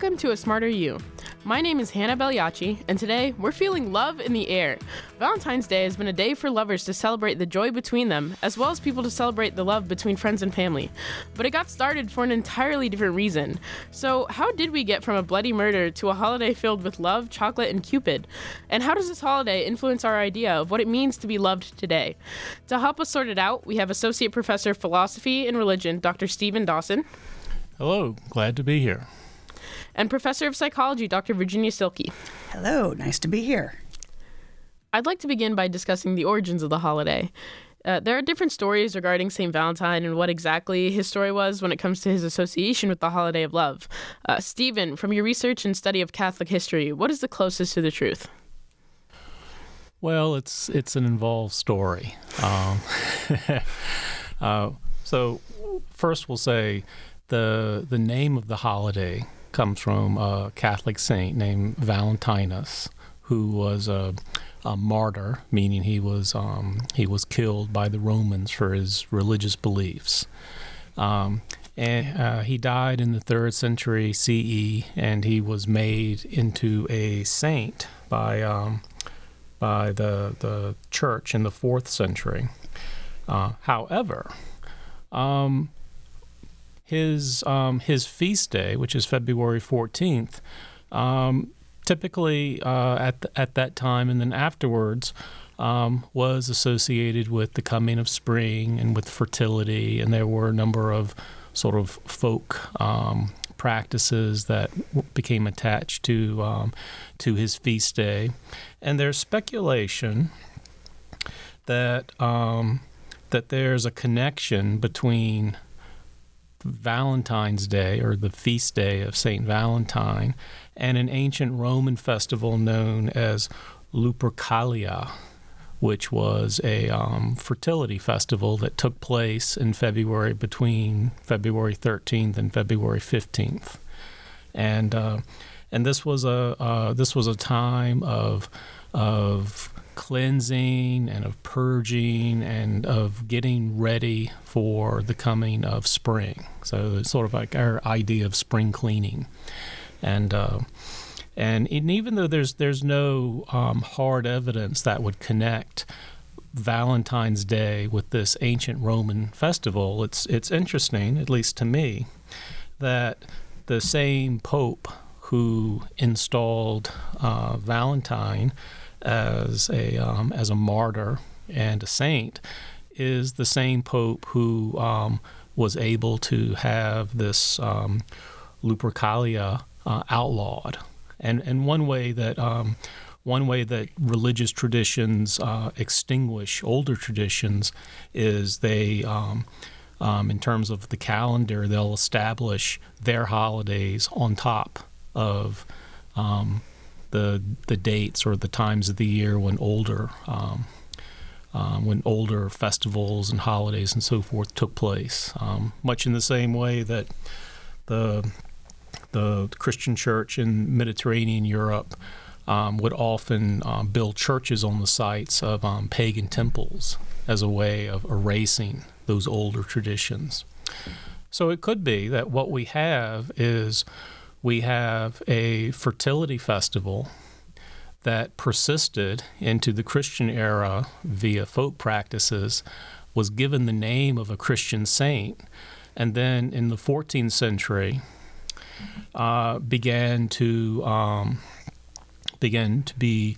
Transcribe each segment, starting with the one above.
Welcome to A Smarter U. My name is Hannah Belayachi, and today we're feeling love in the air. Valentine's Day has been a day for lovers to celebrate the joy between them, as well as people to celebrate the love between friends and family. But it got started for an entirely different reason. So, how did we get from a bloody murder to a holiday filled with love, chocolate, and Cupid? And how does this holiday influence our idea of what it means to be loved today? To help us sort it out, we have Associate Professor of Philosophy and Religion, Dr. Stephen Dawson. Hello, glad to be here. And Professor of Psychology, Dr. Virginia Cylke. Hello, nice to be here. I'd like to begin by discussing the origins of the holiday. Uh, there are different stories regarding St. Valentine and what exactly his story was when it comes to his association with the holiday of love. Uh, Stephen, from your research and study of Catholic history, what is the closest to the truth? Well, it's it's an involved story. Um, uh, so, first, we'll say the the name of the holiday comes from a Catholic saint named Valentinus, who was a, a martyr, meaning he was um, he was killed by the Romans for his religious beliefs. Um, and uh, he died in the third century CE, and he was made into a saint by um, by the the church in the fourth century. Uh, however, um, his um, his feast day, which is February 14th, um, typically uh, at the, at that time and then afterwards um, was associated with the coming of spring and with fertility, and there were a number of sort of folk um, practices that became attached to um, to his feast day, and there's speculation that um, that there's a connection between Valentine's Day or the feast day of St. Valentine and an ancient Roman festival known as Lupercalia, which was a um, fertility festival that took place in February between February 13th and February 15th. And uh, and this was a uh, this was a time of of cleansing and of purging and of getting ready for the coming of spring. So it's sort of like our idea of spring cleaning, and uh, and, even though there's there's no um, hard evidence that would connect Valentine's Day with this ancient Roman festival, it's it's interesting, at least to me, that the same pope who installed uh, Valentine as a um, as a martyr and a saint is the same pope who um, was able to have this um, Lupercalia uh, outlawed, and and one way that um, one way that religious traditions uh, extinguish older traditions is they. Um, um, in terms of the calendar, they'll establish their holidays on top of um, the the dates or the times of the year when older um, um, when older festivals and holidays and so forth took place. Um, much in the same way that the the Christian church in Mediterranean Europe um, would often um, build churches on the sites of um, pagan temples as a way of erasing those older traditions. So it could be that what we have is we have a fertility festival that persisted into the Christian era via folk practices, was given the name of a Christian saint, and then in the 14th century uh, began to um, began to be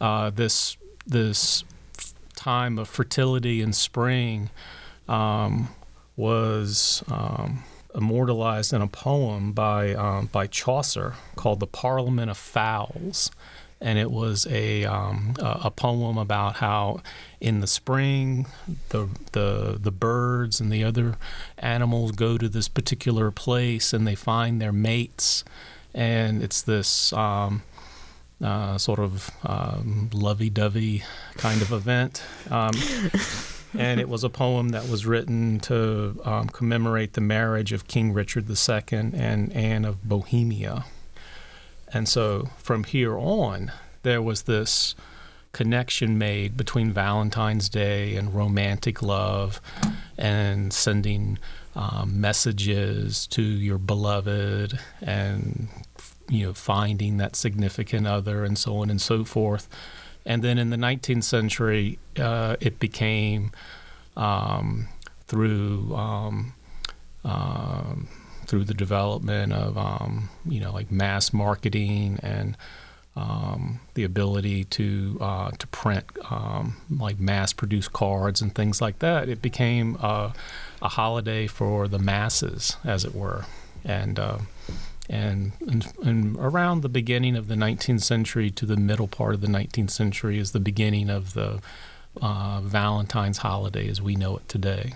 uh, this this time of fertility and spring um, was um, immortalized in a poem by um, by Chaucer called "The Parliament of Fowls," and it was a um, a poem about how in the spring the the the birds and the other animals go to this particular place and they find their mates, and it's this. Um, uh, sort of um, lovey-dovey kind of event. And it was a poem that was written to um, commemorate the marriage of King Richard II and Anne of Bohemia. And so from here on, there was this connection made between Valentine's Day and romantic love and sending um, messages to your beloved and you know finding that significant other and so on and so forth. And then in the 19th century, uh, it became um, through um, um, through the development of um, you know like mass marketing and um, the ability to uh, to print like mass produced cards and things like that. It became uh, a holiday for the masses, as it were, and. And, and, and, around the beginning of the 19th century to the middle part of the 19th century is the beginning of the uh, Valentine's holiday as we know it today.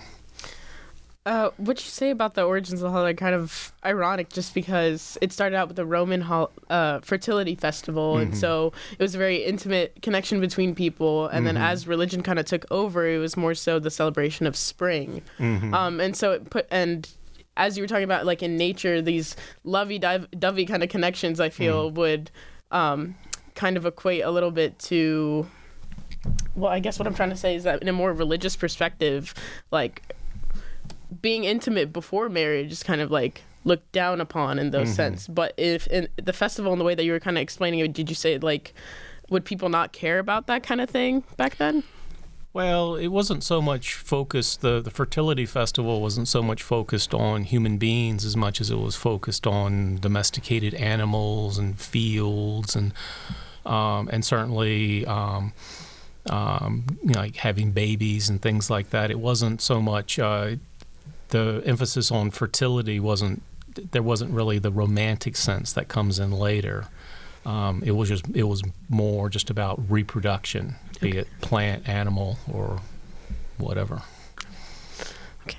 Uh, what you say about the origins of the holiday kind of ironic, just because it started out with the Roman hol- uh, fertility festival, mm-hmm. and so it was a very intimate connection between people. And mm-hmm. then as religion kind of took over, it was more so the celebration of spring. Mm-hmm. Um, and so it put and as you were talking about, like in nature, these lovey-dovey kind of connections, I feel mm. would um, kind of equate a little bit to. Well, I guess what I'm trying to say is that in a more religious perspective, like being intimate before marriage is kind of like looked down upon in those mm-hmm. sense. But if in the festival and the way that you were kind of explaining it, did you say like would people not care about that kind of thing back then? Well, it wasn't so much focused. the The fertility festival wasn't so much focused on human beings as much as it was focused on domesticated animals and fields and um, and certainly. Um, um, you know, like having babies and things like that. It wasn't so much uh, the emphasis on fertility wasn't there wasn't really the romantic sense that comes in later. Um, it was just it was more just about reproduction. Be it plant, animal, or whatever. Okay.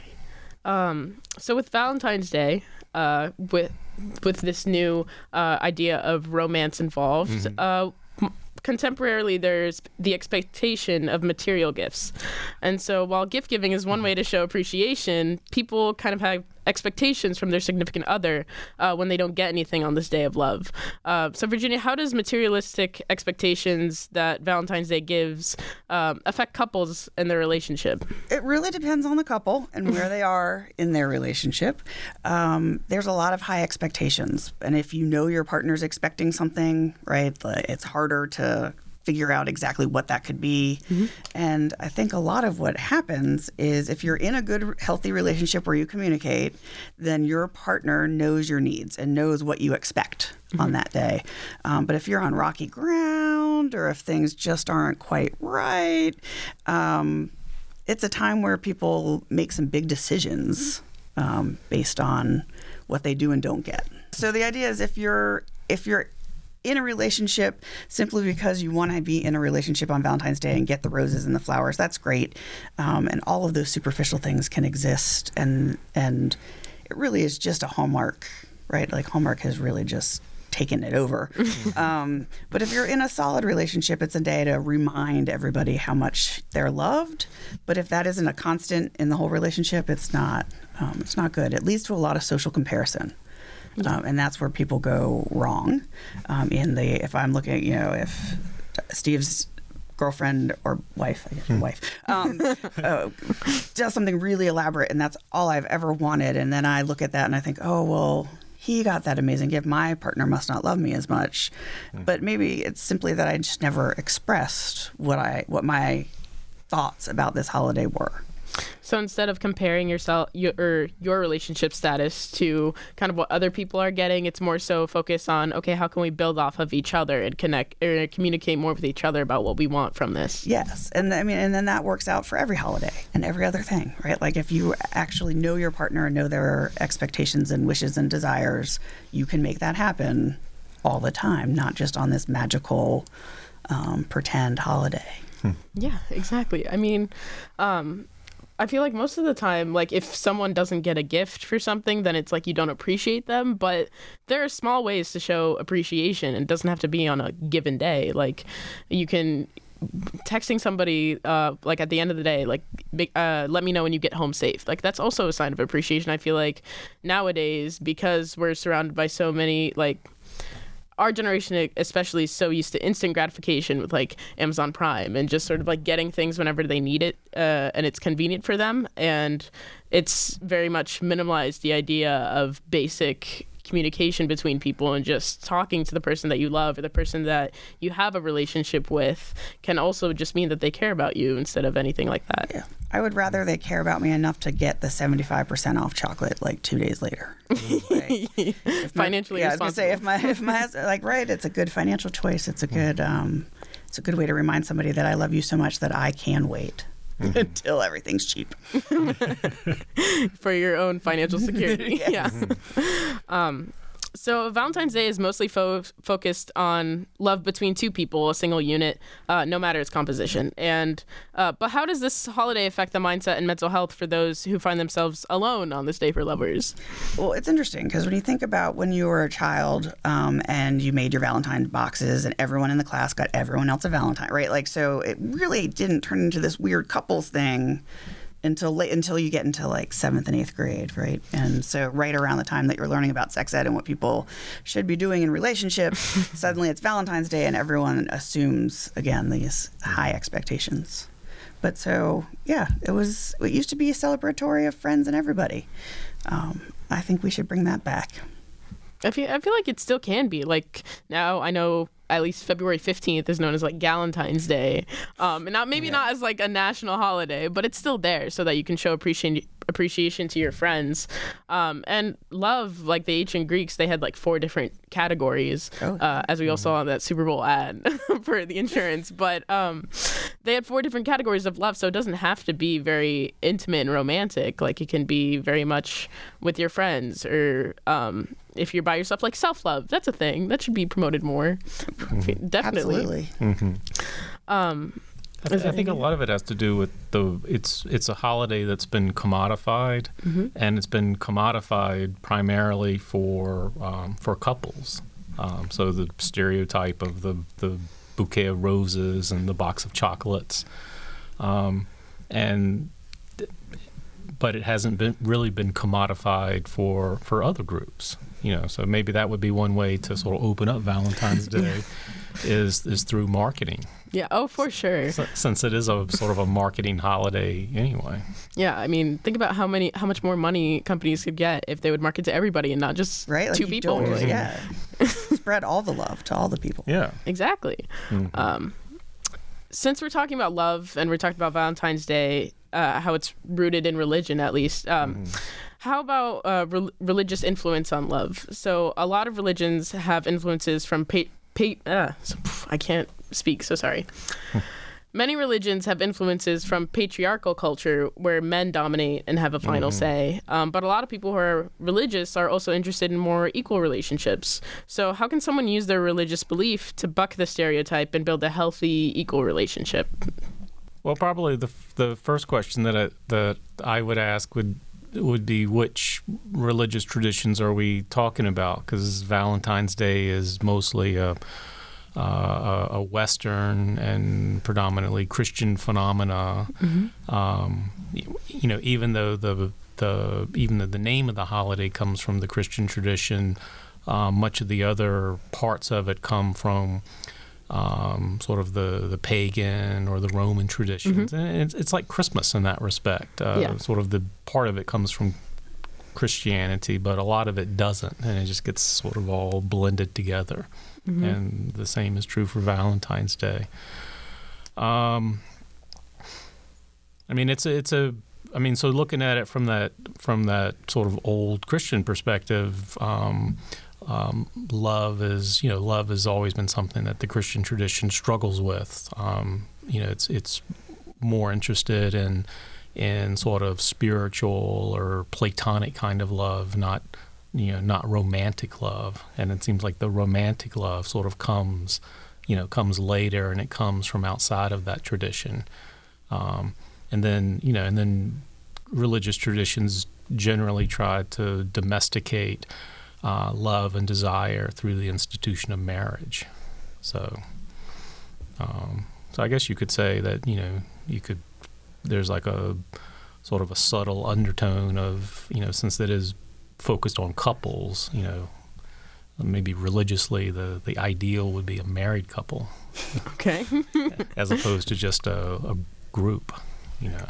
Um, so with Valentine's Day, uh, with with this new uh, idea of romance involved, mm-hmm. uh, contemporarily there's the expectation of material gifts. And so while gift giving is one way to show appreciation, people kind of have expectations from their significant other uh, when they don't get anything on this day of love. Uh, so, Virginia, how does materialistic expectations that Valentine's Day gives um, affect couples and their relationship? It really depends on the couple and where they are in their relationship. Um, there's a lot of high expectations, and if you know your partner's expecting something, right, it's harder to figure out exactly what that could be. Mm-hmm. And I think a lot of what happens is if you're in a good, healthy relationship where you communicate, then your partner knows your needs and knows what you expect mm-hmm. on that day. Um, but if you're on rocky ground or if things just aren't quite right, um, it's a time where people make some big decisions um, based on what they do and don't get. So the idea is if you're if you're in a relationship simply because you want to be in a relationship on Valentine's Day and get the roses and the flowers. That's great, um, and all of those superficial things can exist, and and it really is just a hallmark, right? Like Hallmark has really just taken it over. um, but if you're in a solid relationship, it's a day to remind everybody how much they're loved. But if that isn't a constant in the whole relationship, it's not um, it's not good. It leads to a lot of social comparison. Um, and that's where people go wrong. Um, in the if I'm looking, at, you know, if Steve's girlfriend or wife, I guess hmm. wife, um, uh, does something really elaborate, and that's all I've ever wanted, and then I look at that and I think, oh well. He got that amazing gift. My partner must not love me as much, hmm. but maybe it's simply that I just never expressed what I what my thoughts about this holiday were. So instead of comparing yourself your or your relationship status to kind of what other people are getting, it's more so focus on okay, how can we build off of each other and connect or communicate more with each other about what we want from this. Yes, and I mean, and then that works out for every holiday and every other thing, right? Like if you actually know your partner and know their expectations and wishes and desires, you can make that happen all the time, not just on this magical um, pretend holiday. Hmm. Yeah, exactly. I mean, um, I feel like most of the time, like if someone doesn't get a gift for something, then it's like you don't appreciate them. But there are small ways to show appreciation. It doesn't have to be on a given day. Like you can texting somebody uh, like at the end of the day like uh, let me know when you get home safe like that's also a sign of appreciation i feel like nowadays because we're surrounded by so many like our generation especially is so used to instant gratification with like Amazon Prime and just sort of like getting things whenever they need it uh, and it's convenient for them. And it's very much minimalized the idea of basic communication between people and just talking to the person that you love or the person that you have a relationship with can also just mean that they care about you instead of anything like that. Yeah. I would rather they care about me enough to get the 75% off chocolate like two days later. Like, my- Financially yeah, I was gonna say if my if my husband- like right, it's a good financial choice. It's a good um, it's a good way to remind somebody that I love you so much that I can wait until everything's cheap. for your own financial security. yeah. um, so Valentine's Day is mostly fo- focused on love between two people, a single unit, uh, no matter its composition. And uh, but how does this holiday affect the mindset and mental health for those who find themselves alone on this day for lovers? Well, it's interesting because when you think about when you were a child um, and you made your Valentine boxes and everyone in the class got everyone else a Valentine, right? Like, so it really didn't turn into this weird couples thing until late, until you get into like seventh and eighth grade, right? And so right around the time that you're learning about sex ed and what people should be doing in relationships, suddenly it's Valentine's Day and everyone assumes again these high expectations. But so yeah, it was. It used to be a celebratory of friends and everybody. Um, I think we should bring that back. I feel I feel like it still can be. Like now I know at least February 15th is known as like Galentine's Day. Um and not maybe not as like a national holiday, but it's still there so that you can show appreciation appreciation to your friends. Um and love like the ancient Greeks they had like four different categories Oh. uh, as we all saw on that Super Bowl ad for the insurance, but um they had four different categories of love so it doesn't have to be very intimate and romantic. Like it can be very much with your friends or um if you're by yourself like self-love that's a thing that should be promoted more definitely. Absolutely. um I, th- I think a lot of it has to do with the it's it's a holiday that's been commodified, and it's been commodified primarily for um, for couples. Um, so the stereotype of the the bouquet of roses and the box of chocolates, um, and but it hasn't been really been commodified for for other groups. You know, so maybe that would be one way to sort of open up Valentine's Day, is is through marketing yeah oh for sure S- since it is a sort of a marketing holiday anyway. yeah i mean think about how many how much more money companies could get if they would market to everybody and not just Right? Like two you people don't- Like, yeah. Spread all the love to all the people. Yeah. exactly um since we're talking about love and we're talking about valentine's day uh, how it's rooted in religion at least um, how about uh, re- religious influence on love so a lot of religions have influences from pa- pa- uh, so- i can't speak so sorry Many religions have influences from patriarchal culture where men dominate and have a final say. Um, but a lot of people who are religious are also interested in more equal relationships. So, how can someone use their religious belief to buck the stereotype and build a healthy, equal relationship? Well, probably the the first question that I, that I would ask would would be which religious traditions are we talking about? Because Valentine's Day is mostly a uh, a a Western and predominantly Christian phenomena. Um, you know, even though the the even though the name of the holiday comes from the Christian tradition, uh, much of the other parts of it come from um, sort of the, the pagan or the Roman traditions. And it's, it's like Christmas in that respect. Uh, Yeah. Sort of the part of it comes from Christianity, but a lot of it doesn't. And it just gets sort of all blended together. And the same is true for Valentine's Day. Um, I mean, it's a, it's a, I mean, so looking at it from that from that sort of old Christian perspective, um, um, love is you know love has always been something that the Christian tradition struggles with. Um, you know, it's it's more interested in in sort of spiritual or platonic kind of love, not you know not romantic love. And it seems like the romantic love sort of comes you know comes later and it comes from outside of that tradition. Um, and then you know and then religious traditions generally try to domesticate uh, love and desire through the institution of marriage. So, um, so I guess you could say that you know you could there's like a sort of a subtle undertone of you know since that is focused on couples, you know, maybe religiously the the ideal would be a married couple Okay. as opposed to just a, a group, you know.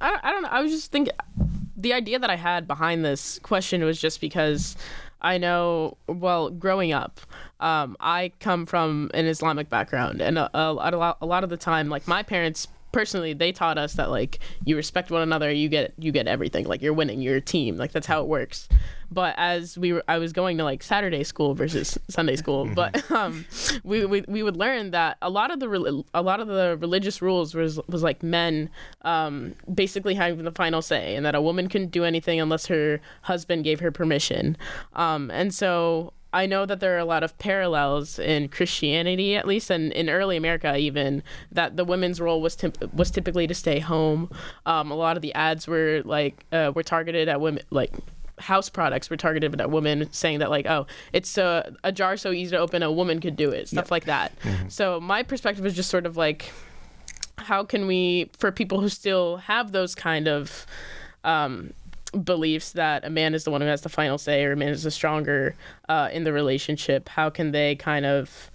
I, I don't know. I was just thinking the idea that I had behind this question was just because I know, well, growing up, um, I come from an Islamic background, and a, a, lot, a lot of the time, like my parents personally they taught us that like you respect one another you get you get everything. Like you're winning you're a team. Like that's how it works but as we were i was going to like saturday school versus sunday school Mm-hmm. but um we, we we would learn that a lot of the a lot of the religious rules was was like men um basically having the final say and that a woman couldn't do anything unless her husband gave her permission um and so I know that there are a lot of parallels in Christianity, at least, and in early America, even that the women's role was typ- was typically to stay home. Um, a lot of the ads were like uh, were targeted at women, like house products were targeted at women, saying that like, oh, it's a, a jar so easy to open, a woman could do it, stuff like that. So my perspective is just sort of like, how can we, for people who still have those kind of um, beliefs that a man is the one who has the final say or a man is the stronger uh, in the relationship how can they kind of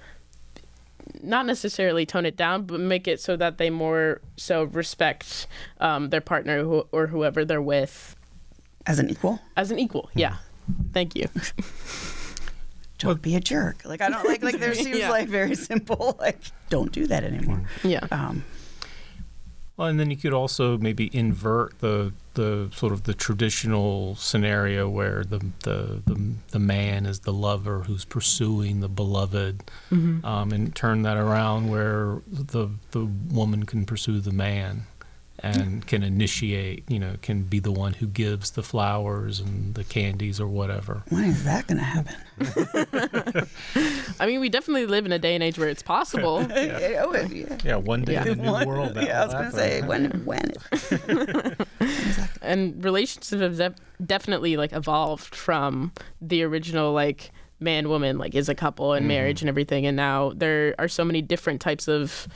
not necessarily tone it down but make it so that they more so respect um, their partner who, or whoever they're with As an equal, as an equal yeah thank you don't be a jerk. Like I don't like like there seems Yeah. like very simple. Like don't do that anymore. yeah Um, Well, and then you could also maybe invert the the sort of the traditional scenario where the the the, the man is the lover who's pursuing the beloved, um, and turn that around where the the woman can pursue the man, and can initiate. You know, can be the one who gives the flowers and the candies or whatever. when is that going to happen? i mean we definitely live in a day and age where it's possible Yeah, oh, yeah. Yeah, one day Yeah. in the new One- world. That yeah, I was going to say when when is and relationships have def- definitely like evolved from the original like man woman like is a couple and mm-hmm. marriage and everything and now there are so many different types of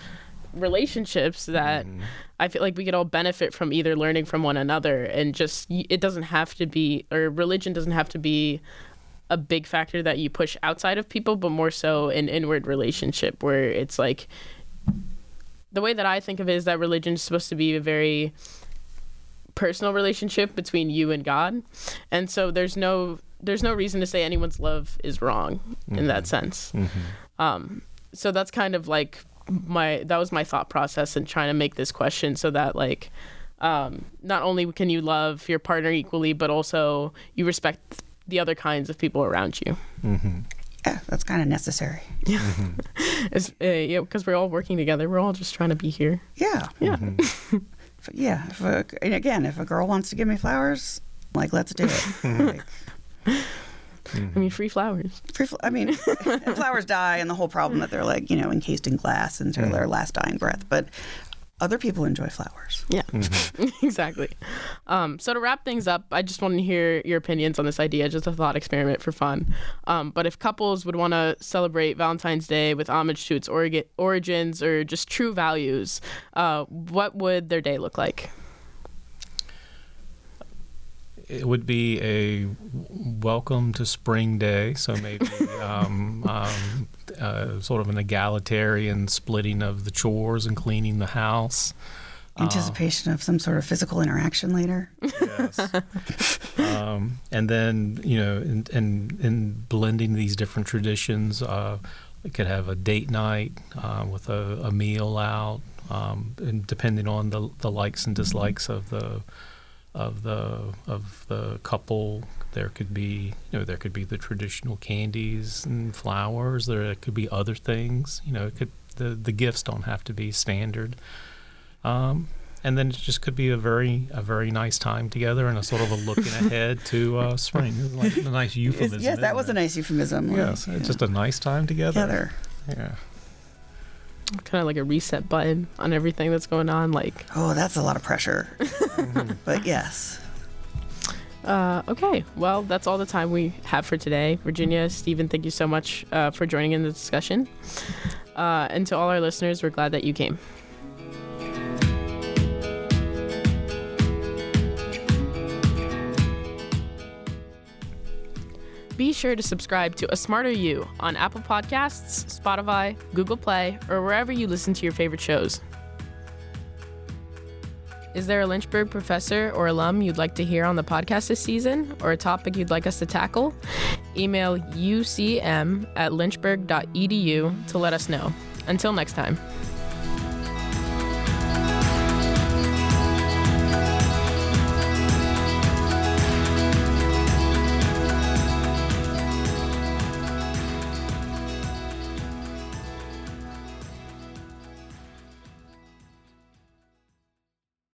relationships that mm-hmm. I feel like we could all benefit from either learning from one another and just it doesn't have to be or religion doesn't have to be a big factor that you push outside of people but more so an inward relationship where it's like the way that I think of it is that religion is supposed to be a very personal relationship between you and God. And so there's no there's no reason to say anyone's love is wrong in that mm-hmm. sense. Mm-hmm. Um, so that's kind of like my that was my thought process in trying to make this question so that like um, not only can you love your partner equally, but also you respect the other kinds of people around you. yeah, that's kind of necessary. It's, uh, yeah, because we're all working together. We're all just trying to be here. Yeah, Yeah. If- yeah. If a, and again, if a girl wants to give me flowers, like let's do it. Like, I mean, free flowers. free fl- I mean, flowers die, and the whole problem that they're like you know encased in glass until their last dying breath. But other people enjoy flowers. Yeah, exactly. Um, so to wrap things up, I just want to hear your opinions on this idea, just a thought experiment for fun. Um, but if couples would want to celebrate Valentine's Day with homage to its origi- origins or just true values, uh, what would their day look like? It would be a welcome to spring day, so maybe um, um, uh, sort of an egalitarian splitting of the chores and cleaning the house. Anticipation of some sort of physical interaction later. Yes. um, and then you know, in, in, in blending these different traditions, uh, we could have a date night uh, with a, a meal out, um, and depending on the, the likes and dislikes of the of the of the couple, there could be you know there could be the traditional candies and flowers. There could be other things. You know, it could the the gifts don't have to be standard. Um, and then it just could be a very a very nice time together and a sort of a looking ahead to uh, spring. It's like a nice euphemism. yes, that was a nice euphemism. like, Yes, yeah, it's just a nice time together. together. Yeah. Kind of like a reset button on everything that's going on. Like, Oh, that's a lot of pressure. but yes. uh, okay, well, that's all the time we have for today. Virginia, Stephen, thank you so much uh, for joining in the discussion. Uh, and to all our listeners, we're glad that you came. Be sure to subscribe to A Smarter U on Apple Podcasts, Spotify, Google Play, or wherever you listen to your favorite shows. Is there a Lynchburg professor or alum you'd like to hear on the podcast this season, or a topic you'd like us to tackle? Email ucm at lynchburg.edu to let us know. Until next time.